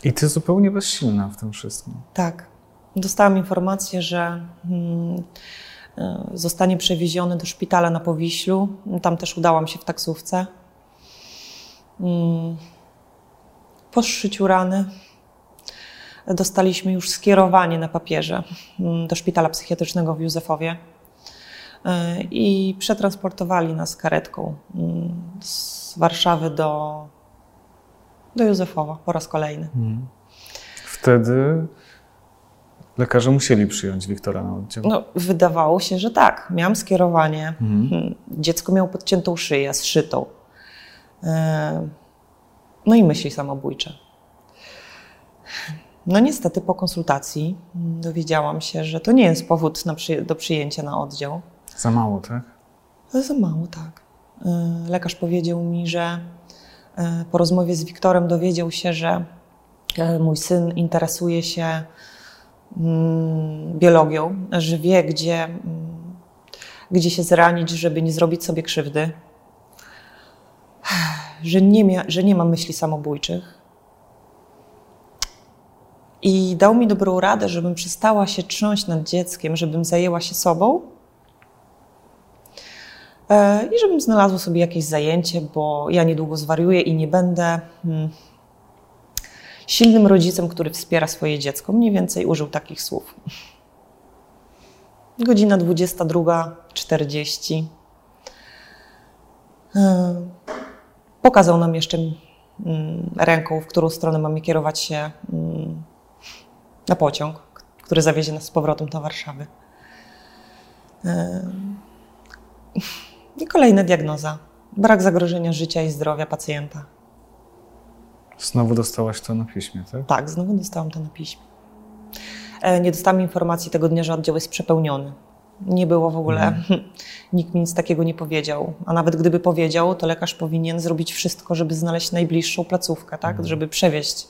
Speaker 1: I ty zupełnie bezsilna w tym wszystkim.
Speaker 2: Tak. Dostałam informację, że mm, y, zostanie przewieziony do szpitala na Powiślu. Tam też udałam się w taksówce. Mm, po zszyciu rany dostaliśmy już skierowanie na papierze mm, do szpitala psychiatrycznego w Józefowie. Y, I przetransportowali nas karetką mm, z Warszawy do, do Józefowa po raz kolejny.
Speaker 1: Wtedy lekarze musieli przyjąć Wiktora na oddział.
Speaker 2: No, wydawało się, że tak. Miałam skierowanie.
Speaker 1: Mhm.
Speaker 2: Hmm. Dziecko miało podciętą szyję, zszytą. E, No i myśli samobójcze. No niestety po konsultacji dowiedziałam się, że to nie jest powód na przyj- do przyjęcia na oddział.
Speaker 1: Za mało, tak?
Speaker 2: Za mało, tak. E, Lekarz powiedział mi, że e, po rozmowie z Wiktorem dowiedział się, że mój syn interesuje się biologią, że wie, gdzie, mm, gdzie się zranić, żeby nie zrobić sobie krzywdy, że nie, mia, że nie ma myśli samobójczych. I dał mi dobrą radę, żebym przestała się trząść nad dzieckiem, żebym zajęła się sobą E, i żebym znalazła sobie jakieś zajęcie, bo ja niedługo zwariuję i nie będę mm, silnym rodzicem, który wspiera swoje dziecko. Mniej więcej użył takich słów. Godzina 22.40. E, Pokazał nam jeszcze mm, ręką, w którą stronę mamy kierować się mm, na pociąg, który zawiezie nas z powrotem do Warszawy. E, I kolejna diagnoza. Brak zagrożenia życia i zdrowia pacjenta.
Speaker 1: Znowu dostałaś to na piśmie, tak?
Speaker 2: Tak, znowu dostałam to na piśmie. E, Nie dostałam informacji tego dnia, że oddział jest przepełniony. Nie było w ogóle, [LAUGHS] nikt mi nic takiego nie powiedział. A nawet gdyby powiedział, to lekarz powinien zrobić wszystko, żeby znaleźć najbliższą placówkę, tak? żeby przewieźć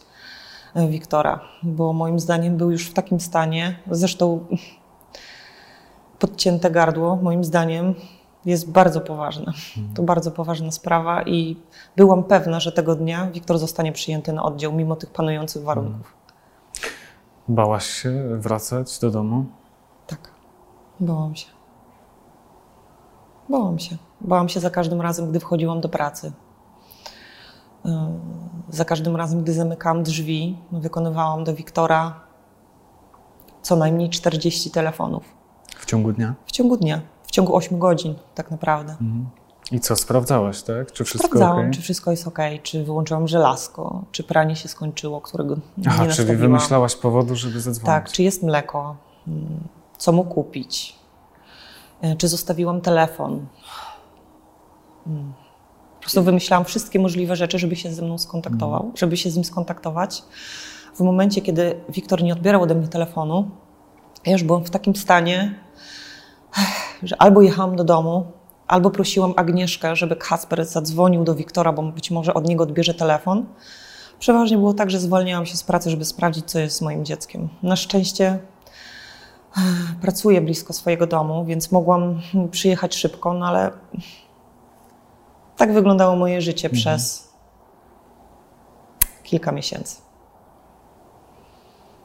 Speaker 2: e, Wiktora, bo moim zdaniem był już w takim stanie, zresztą [LAUGHS] podcięte gardło, moim zdaniem jest bardzo poważne. To bardzo poważna sprawa i byłam pewna, że tego dnia Wiktor zostanie przyjęty na oddział, mimo tych panujących warunków.
Speaker 1: Bałaś się wracać do domu?
Speaker 2: Tak, bałam się. Bałam się. Bałam się za każdym razem, gdy wchodziłam do pracy. Yy, Za każdym razem, gdy zamykałam drzwi, wykonywałam do Wiktora co najmniej 40 telefonów
Speaker 1: W ciągu dnia?
Speaker 2: w ciągu dnia, w ciągu 8 godzin, tak naprawdę.
Speaker 1: I co, sprawdzałaś, tak? Czy wszystko
Speaker 2: Sprawdzałam,
Speaker 1: ok?
Speaker 2: czy wszystko jest ok, czy wyłączyłam żelazko, czy pranie się skończyło, którego nie
Speaker 1: Aha, czyli
Speaker 2: nastawiłam.
Speaker 1: wymyślałaś powodu, żeby zadzwonić.
Speaker 2: Tak, czy jest mleko, Mm, co mu kupić, E, czy zostawiłam telefon. Mm. Po prostu wymyślałam wszystkie możliwe rzeczy, żeby się ze mną skontaktował, żeby się z nim skontaktować. W momencie, kiedy Wiktor nie odbierał ode mnie telefonu, ja już byłam w takim stanie, że albo jechałam do domu, albo prosiłam Agnieszkę, żeby Kasper zadzwonił do Wiktora, bo być może od niego odbierze telefon. Przeważnie było tak, że zwolniłam się z pracy, żeby sprawdzić, co jest z moim dzieckiem. Na szczęście pracuję blisko swojego domu, więc mogłam przyjechać szybko, no ale tak wyglądało moje życie przez kilka miesięcy.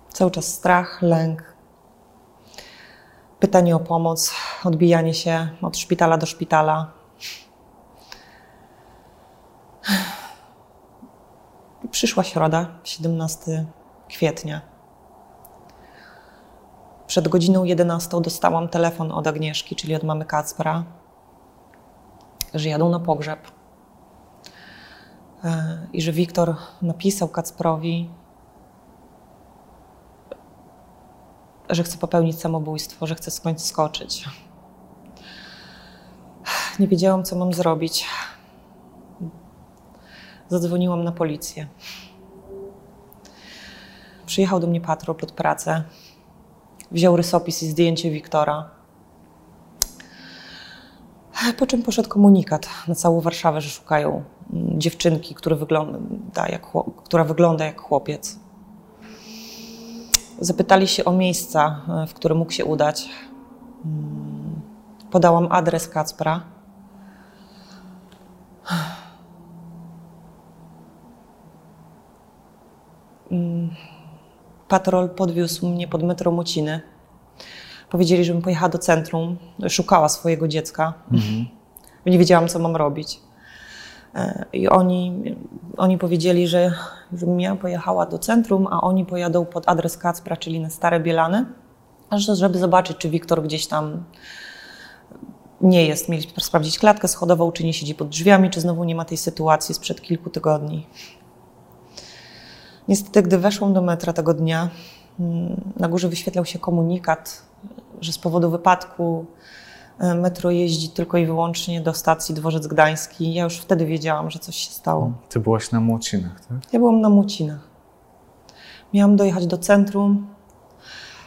Speaker 2: Cały czas strach, lęk, pytanie o pomoc, odbijanie się od szpitala do szpitala. Przyszła środa, 17 kwietnia. Przed godziną 11 dostałam telefon od Agnieszki, czyli od mamy Kacpra, że jadą na pogrzeb. E, I że Wiktor napisał Kacprowi, że chce popełnić samobójstwo, że chce skądś skoczyć. Nie wiedziałam, co mam zrobić. Zadzwoniłam na policję. Przyjechał do mnie patrol pod pracę. Wziął rysopis i zdjęcie Wiktora. Po czym poszedł komunikat na całą Warszawę, że szukają mm, dziewczynki, która wygląda jak chłopiec. Zapytali się o miejsca, w które mógł się udać. Mm, podałam adres Kacpra. Mm, patrol podwiózł mnie pod metro Mociny. Powiedzieli, żebym pojechała do centrum, szukała swojego dziecka. Mhm. Nie wiedziałam, co mam robić. E, I oni, oni powiedzieli, że żebym ja pojechała do centrum, a oni pojadą pod adres Kacpra, czyli na Stare Bielany, żeby zobaczyć, czy Wiktor gdzieś tam nie jest. Mieli sprawdzić klatkę schodową, czy nie siedzi pod drzwiami, czy znowu nie ma tej sytuacji sprzed kilku tygodni. Niestety, gdy weszłam do metra tego dnia, mm, na górze wyświetlał się komunikat, że z powodu wypadku metro jeździ tylko i wyłącznie do stacji Dworzec Gdański. Ja już wtedy wiedziałam, że coś się stało.
Speaker 1: Ty byłaś na Młocinach, tak?
Speaker 2: Ja byłam na Młocinach. Miałam dojechać do centrum.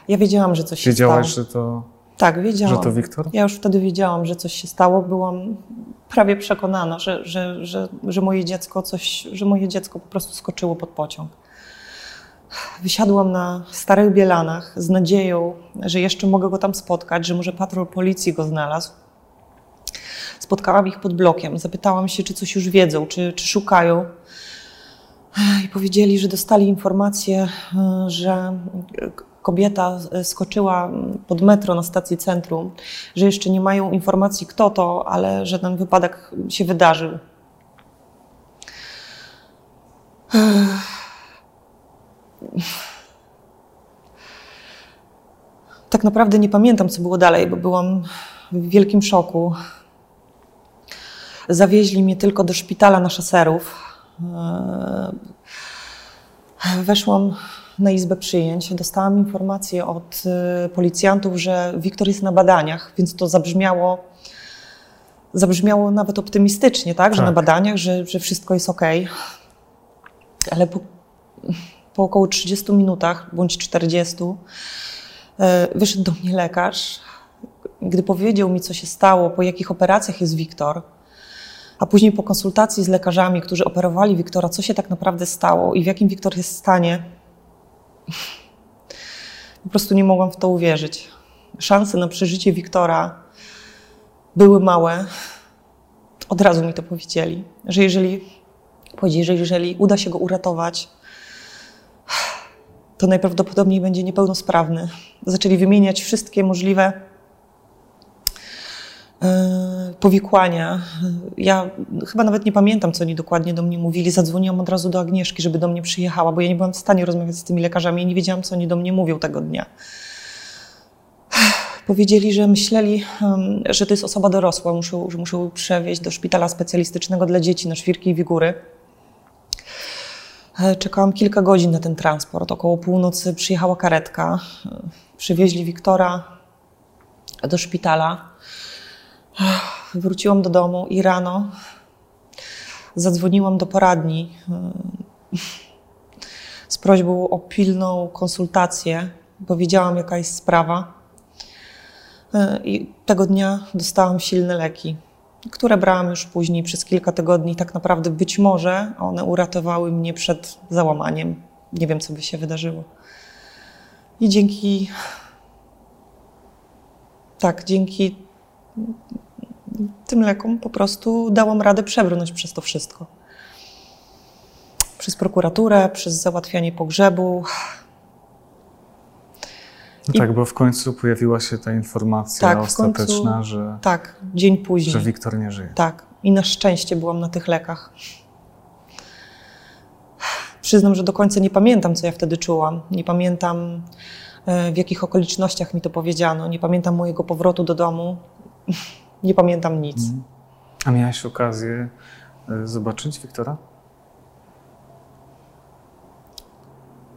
Speaker 2: Ja wiedziałam, że coś
Speaker 1: Wiedziałaś,
Speaker 2: się
Speaker 1: stało. że to...
Speaker 2: Tak, wiedziałam.
Speaker 1: Że to Wiktor?
Speaker 2: Ja już wtedy wiedziałam, że coś się stało. Byłam prawie przekonana, że, że, że, że moje dziecko coś, że moje dziecko po prostu skoczyło pod pociąg. Wysiadłam na Starych Bielanach z nadzieją, że jeszcze mogę go tam spotkać, że może patrol policji go znalazł. Spotkałam ich pod blokiem. Zapytałam się, czy coś już wiedzą, czy, czy szukają. I powiedzieli, że dostali informację, że kobieta skoczyła pod metro na stacji centrum, że jeszcze nie mają informacji, kto to, ale że ten wypadek się wydarzył. Tak naprawdę nie pamiętam, co było dalej, bo byłam w wielkim szoku. Zawieźli mnie tylko do szpitala na szaserów. Eee, weszłam na izbę przyjęć. Dostałam informację od y, policjantów, że Wiktor jest na badaniach, więc to zabrzmiało, zabrzmiało nawet optymistycznie, tak? że tak. na badaniach, że, że wszystko jest ok. Ale po, po około 30 minutach bądź 40 e, wyszedł do mnie lekarz. Gdy powiedział mi, co się stało, po jakich operacjach jest Wiktor, a później po konsultacji z lekarzami, którzy operowali Wiktora, co się tak naprawdę stało i w jakim Wiktor jest stanie, po prostu nie mogłam w to uwierzyć. Szanse na przeżycie Wiktora były małe. Od razu mi to powiedzieli, że jeżeli, powiedzieli, że jeżeli uda się go uratować, to najprawdopodobniej będzie niepełnosprawny. Zaczęli wymieniać wszystkie możliwe e, powikłania. Ja chyba nawet nie pamiętam, co oni dokładnie do mnie mówili. Zadzwoniłam od razu do Agnieszki, żeby do mnie przyjechała, bo ja nie byłam w stanie rozmawiać z tymi lekarzami. Ja nie wiedziałam, co oni do mnie mówią tego dnia. Powiedzieli, że myśleli, że to jest osoba dorosła, muszą, że muszą przewieźć do szpitala specjalistycznego dla dzieci na świrki i wigury. E, czekałam kilka godzin na ten transport. Około północy przyjechała karetka. E, przywieźli Wiktora do szpitala. E, wróciłam do domu i rano zadzwoniłam do poradni z prośbą o pilną konsultację. Powiedziałam, jaka jest sprawa. I tego dnia dostałam silne leki które brałam już później przez kilka tygodni. Tak naprawdę być może one uratowały mnie przed załamaniem. Nie wiem, co by się wydarzyło. I dzięki. Tak, dzięki tym lekom po prostu dałam radę przebrnąć przez to wszystko. Przez prokuraturę, przez załatwianie pogrzebu,
Speaker 1: no I... tak, bo w końcu pojawiła się ta informacja tak, ostateczna, końcu, że.
Speaker 2: Tak, dzień później.
Speaker 1: Że Wiktor nie żyje.
Speaker 2: Tak. I na szczęście byłam na tych lekach. Przyznam, że do końca nie pamiętam, co ja wtedy czułam. Nie pamiętam, e, w jakich okolicznościach mi to powiedziano. Nie pamiętam mojego powrotu do domu. [LAUGHS] Nie pamiętam nic.
Speaker 1: A miałaś okazję e, zobaczyć Wiktora?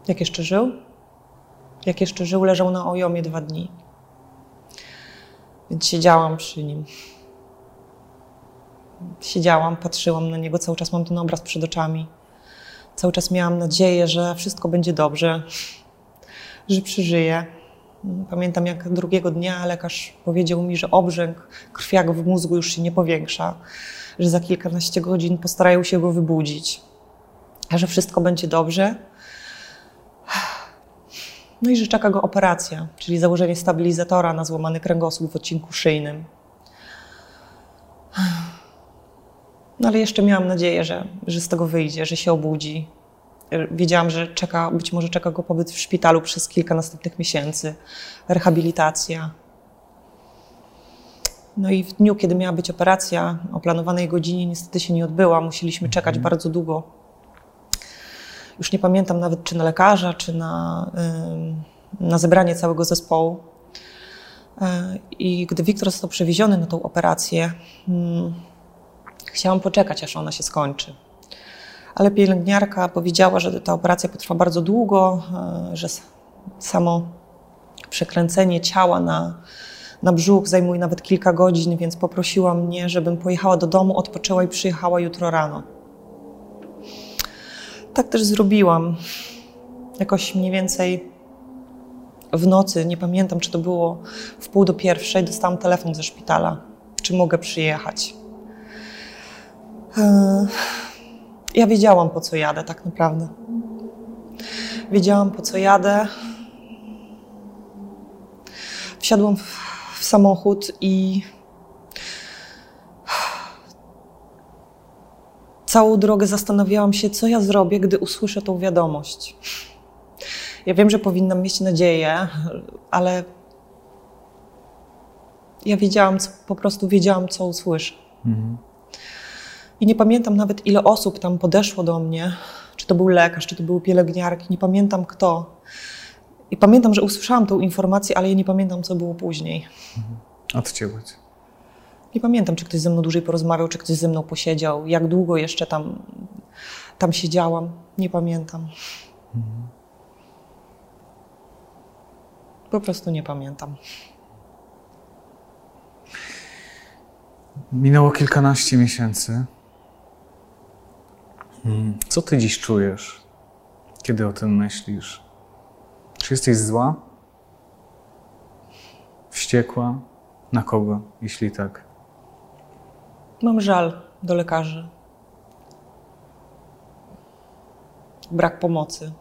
Speaker 2: Jak jeszcze żył? Jak jeszcze żył, leżał na ojomie dwa dni. Więc siedziałam przy nim. Siedziałam, patrzyłam na niego, cały czas mam ten obraz przed oczami. Cały czas miałam nadzieję, że wszystko będzie dobrze, że przeżyję. Pamiętam, jak drugiego dnia lekarz powiedział mi, że obrzęk, krwiak w mózgu już się nie powiększa, że za kilkanaście godzin postarają się go wybudzić, a że wszystko będzie dobrze. No i że czeka go operacja, czyli założenie stabilizatora na złamany kręgosłup w odcinku szyjnym. No ale jeszcze miałam nadzieję, że, że z tego wyjdzie, że się obudzi. Wiedziałam, że czeka, być może czeka go pobyt w szpitalu przez kilka następnych miesięcy, rehabilitacja. No i w dniu, kiedy miała być operacja, o planowanej godzinie niestety się nie odbyła. Musieliśmy czekać bardzo długo. Już nie pamiętam nawet, czy na lekarza, czy na, na zebranie całego zespołu. E, I gdy Wiktor został przewieziony na tą operację, chciałam poczekać, aż ona się skończy. Ale pielęgniarka powiedziała, że ta operacja potrwa bardzo długo, e, że samo przekręcenie ciała na, na brzuch zajmuje nawet kilka godzin, więc poprosiła mnie, żebym pojechała do domu, odpoczęła i przyjechała jutro rano. Tak też zrobiłam. Jakoś mniej więcej w nocy, nie pamiętam czy to było w pół do pierwszej, dostałam telefon ze szpitala, czy mogę przyjechać. E, Ja wiedziałam, po co jadę, tak naprawdę. Wiedziałam, po co jadę. Wsiadłam w samochód i całą drogę zastanawiałam się, co ja zrobię, gdy usłyszę tą wiadomość. Ja wiem, że powinnam mieć nadzieję, ale ja wiedziałam, co, po prostu wiedziałam, co usłyszę. I nie pamiętam nawet, ile osób tam podeszło do mnie. Czy to był lekarz, czy to były pielęgniarki, nie pamiętam kto. I pamiętam, że usłyszałam tą informację, ale ja nie pamiętam, co było później.
Speaker 1: Odcięła cię.
Speaker 2: Nie pamiętam, czy ktoś ze mną dłużej porozmawiał, czy ktoś ze mną posiedział, jak długo jeszcze tam, tam siedziałam. Nie pamiętam. Po prostu nie pamiętam.
Speaker 1: Minęło kilkanaście miesięcy. Mm, Co ty dziś czujesz, kiedy o tym myślisz? Czy jesteś zła? Wściekła? Na kogo, jeśli tak?
Speaker 2: Mam żal do lekarzy. Brak pomocy.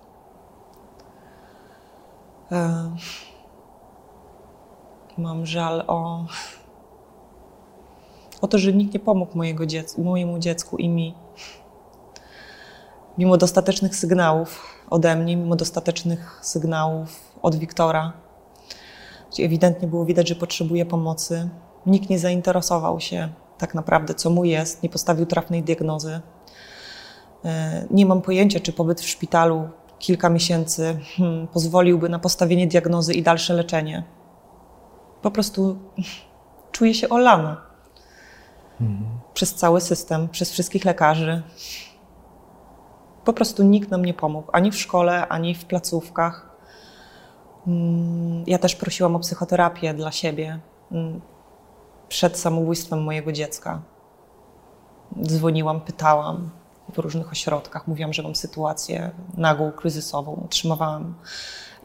Speaker 2: Mam żal o, o to, że nikt nie pomógł mojego dziec- mojemu dziecku i mi. Mimo dostatecznych sygnałów ode mnie, mimo dostatecznych sygnałów od Wiktora, gdzie ewidentnie było widać, że potrzebuje pomocy, nikt nie zainteresował się tak naprawdę, co mu jest, nie postawił trafnej diagnozy. E, Nie mam pojęcia, czy pobyt w szpitalu kilka miesięcy hmm, pozwoliłby na postawienie diagnozy i dalsze leczenie. Po prostu [LAUGHS] czuję się olana przez cały system, przez wszystkich lekarzy. Po prostu nikt nam nie pomógł, ani w szkole, ani w placówkach. Mm, Ja też prosiłam o psychoterapię dla siebie mm, przed samobójstwem mojego dziecka. Dzwoniłam, pytałam w różnych ośrodkach, mówiłam, że mam sytuację nagłą, kryzysową. Otrzymywałam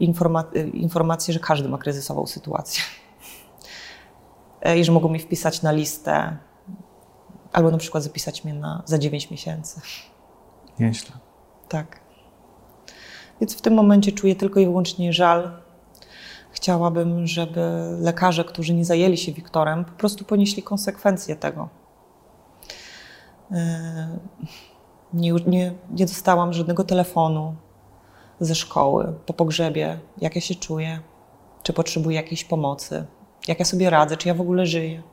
Speaker 2: informa- informację, że każdy ma kryzysową sytuację [LAUGHS] i że mogą mnie wpisać na listę albo na przykład zapisać mnie na, za 9 miesięcy.
Speaker 1: Nieźle.
Speaker 2: Tak. Więc w tym momencie czuję tylko i wyłącznie żal. Chciałabym, żeby lekarze, którzy nie zajęli się Wiktorem, po prostu ponieśli konsekwencje tego. E, Nie, nie, nie dostałam żadnego telefonu ze szkoły po pogrzebie, jak ja się czuję, czy potrzebuję jakiejś pomocy, jak ja sobie radzę, czy ja w ogóle żyję.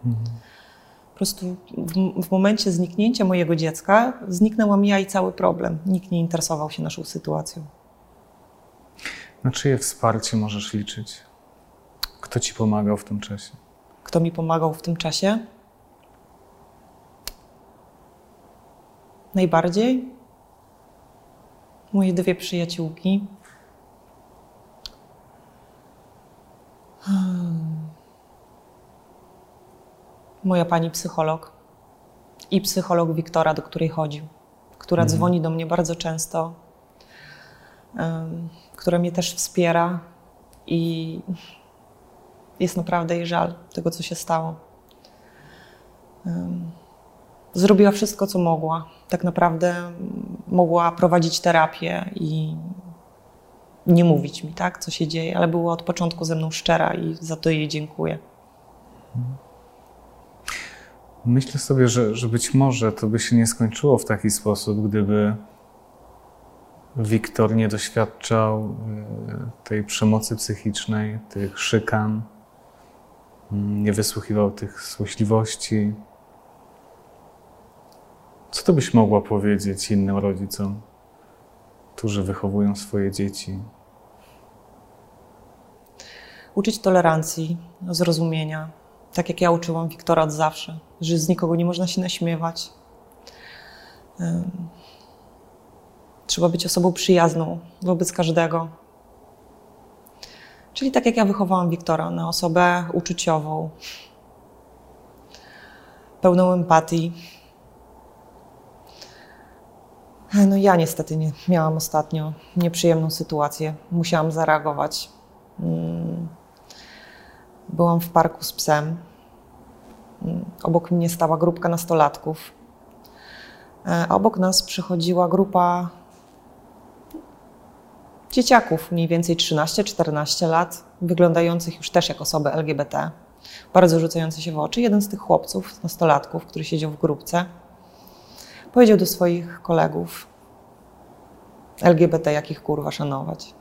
Speaker 2: Po prostu w, w momencie zniknięcia mojego dziecka zniknęłam ja i cały problem. Nikt nie interesował się naszą sytuacją.
Speaker 1: Na czyje wsparcie możesz liczyć? Kto ci pomagał w tym czasie?
Speaker 2: Kto mi pomagał w tym czasie? Najbardziej moje dwie przyjaciółki. Hmm. Moja pani psycholog i psycholog Wiktora, do której chodzi, która
Speaker 1: Mhm.
Speaker 2: dzwoni do mnie bardzo często, która mnie też wspiera i jest naprawdę jej żal tego, co się stało. Zrobiła wszystko, co mogła. Tak naprawdę mogła prowadzić terapię i nie mówić mi, tak, co się dzieje, ale była od początku ze mną szczera i za to jej dziękuję.
Speaker 1: Myślę sobie, że, że być może to by się nie skończyło w taki sposób, gdyby Wiktor nie doświadczał e, tej przemocy psychicznej, tych szykan, nie wysłuchiwał tych złośliwości. Co to byś mogła powiedzieć innym rodzicom, którzy wychowują swoje dzieci?
Speaker 2: Uczyć tolerancji, zrozumienia, tak jak ja uczyłam Wiktora od zawsze, że z nikogo nie można się naśmiewać. Trzeba być osobą przyjazną wobec każdego. Czyli tak jak ja wychowałam Wiktora na osobę uczuciową, pełną empatii. No ja niestety nie, miałam ostatnio nieprzyjemną sytuację. Musiałam zareagować. Mm. Byłam w parku z psem. Mm, Obok mnie stała grupka nastolatków. E, A obok nas przychodziła grupa dzieciaków, mniej więcej 13-14 lat, wyglądających już też jak osoby LGBT, bardzo rzucające się w oczy. Jeden z tych chłopców, nastolatków, który siedział w grupce, powiedział do swoich kolegów: LGBT, jakich kurwa szanować.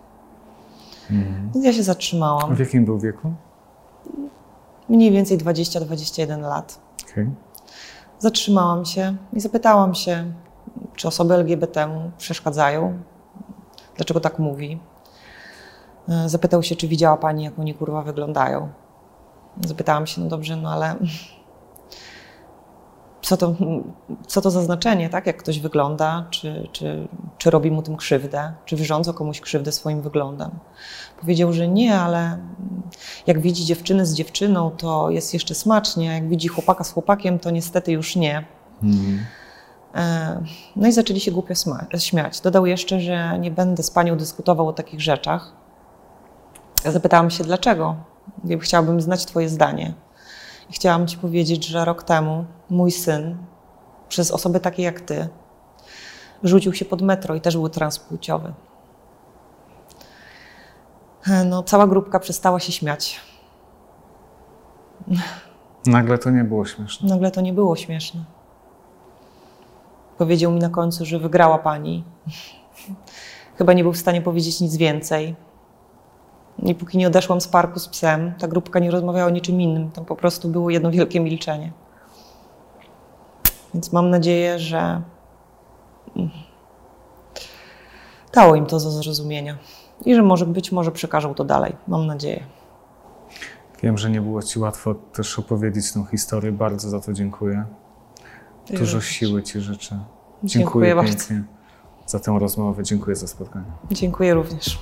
Speaker 1: Mhm.
Speaker 2: Ja się zatrzymałam.
Speaker 1: W jakim był wieku?
Speaker 2: Mniej więcej 20-21 lat.
Speaker 1: Okej.
Speaker 2: Zatrzymałam się i zapytałam się, czy osoby LGBT mu przeszkadzają, dlaczego tak mówi. E, Zapytał się, czy widziała pani, jak oni kurwa wyglądają. Zapytałam się, no dobrze, no ale [LAUGHS] co to, co to za znaczenie, tak? Jak ktoś wygląda, czy, czy, czy robi mu tym krzywdę, czy wyrządza komuś krzywdę swoim wyglądem. Powiedział, że nie, ale jak widzi dziewczynę z dziewczyną, to jest jeszcze smacznie, a jak widzi chłopaka z chłopakiem, to niestety już nie.
Speaker 1: Mhm.
Speaker 2: E, No i zaczęli się głupio śmiać. Dodał jeszcze, że nie będę z panią dyskutował o takich rzeczach. Zapytałam się, dlaczego? Chciałabym znać twoje zdanie. I chciałam ci powiedzieć, że rok temu mój syn przez osoby takie jak ty rzucił się pod metro i też był transpłciowy. E, No, cała grupka przestała się śmiać.
Speaker 1: Nagle to nie było śmieszne.
Speaker 2: Nagle to nie było śmieszne. Powiedział mi na końcu, że wygrała pani. Chyba nie był w stanie powiedzieć nic więcej. I póki nie odeszłam z parku z psem, ta grupka nie rozmawiała o niczym innym. Tam po prostu było jedno wielkie milczenie. Więc mam nadzieję, że mm, dało im to do zrozumienia. I że może być może przekażą to dalej. Mam nadzieję.
Speaker 1: Wiem, że nie było Ci łatwo też opowiedzieć tą historię. Bardzo za to dziękuję. Dużo siły Ci życzę.
Speaker 2: Dziękuję bardzo.
Speaker 1: pięknie za tę rozmowę. Dziękuję za spotkanie.
Speaker 2: Dziękuję również.